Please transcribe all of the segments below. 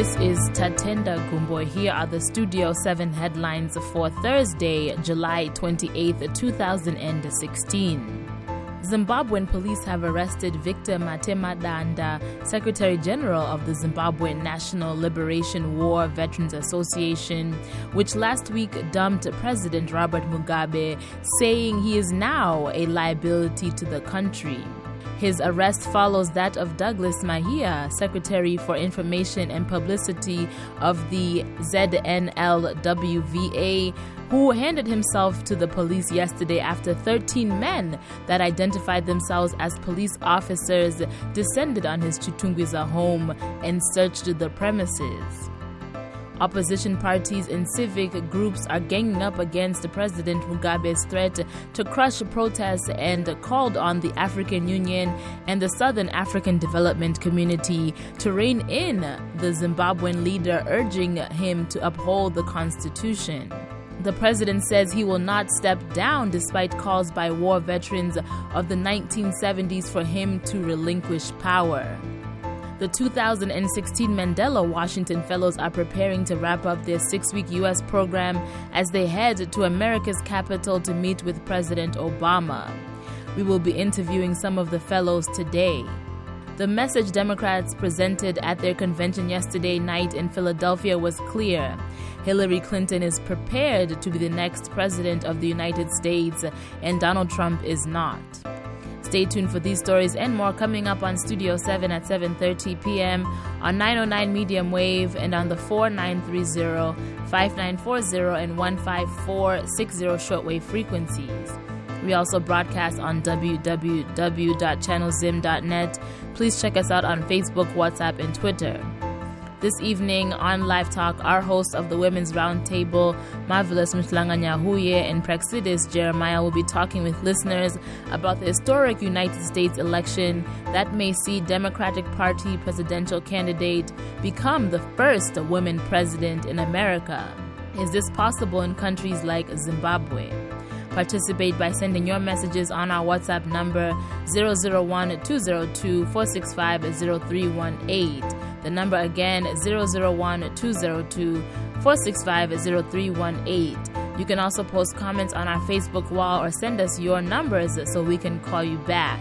Tatenda Gumbo. Here are the Studio 7 headlines for Thursday, July 28, 2016. Zimbabwean police have arrested Victor Matemadanda, Secretary General of the Zimbabwean National Liberation War Veterans Association, which last week dumped President Robert Mugabe, saying he is now a liability to the country. His arrest follows that of Douglas Mahiya, Secretary for Information and Publicity of the ZNLWVA, who handed himself to the police yesterday after 13 men that identified themselves as police officers descended on his Chitungwiza home and searched the premises. Opposition parties and civic groups are ganging up against President Mugabe's threat to crush protests and called on the African Union and the Southern African Development Community to rein in the Zimbabwean leader, urging him to uphold the constitution. The president says he will not step down despite calls by war veterans of the 1970s for him to relinquish power. The 2016 Mandela Washington Fellows are preparing to wrap up their six week U.S. program as they head to America's capital to meet with President Obama. We will be interviewing some of the fellows today. The message Democrats presented at their convention yesterday night in Philadelphia was clear. Hillary Clinton is prepared to be the next president of the United States, and Donald Trump is not. Stay tuned for these stories and more coming up on Studio 7 at 7:30 p.m. on 909 medium wave and on the 4930, 5940 and 15460 shortwave frequencies. We also broadcast on www.channelzim.net. Please check us out on Facebook, WhatsApp, and Twitter. This evening on Live Talk, our host of the Women's Roundtable, Marvelous Mhlanga-Nyahuye and Praxidis Jeremiah will be talking with listeners about the historic United States election that may see Democratic Party presidential candidate become the first woman president in America. Is this possible in countries like Zimbabwe? Participate by sending your messages on our WhatsApp number 001 202 465 0318. The number again 001 202 465 0318. You can also post comments on our Facebook wall or send us your numbers so we can call you back.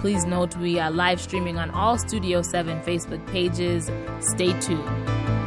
Please note we are live streaming on all Studio 7 Facebook pages. Stay tuned.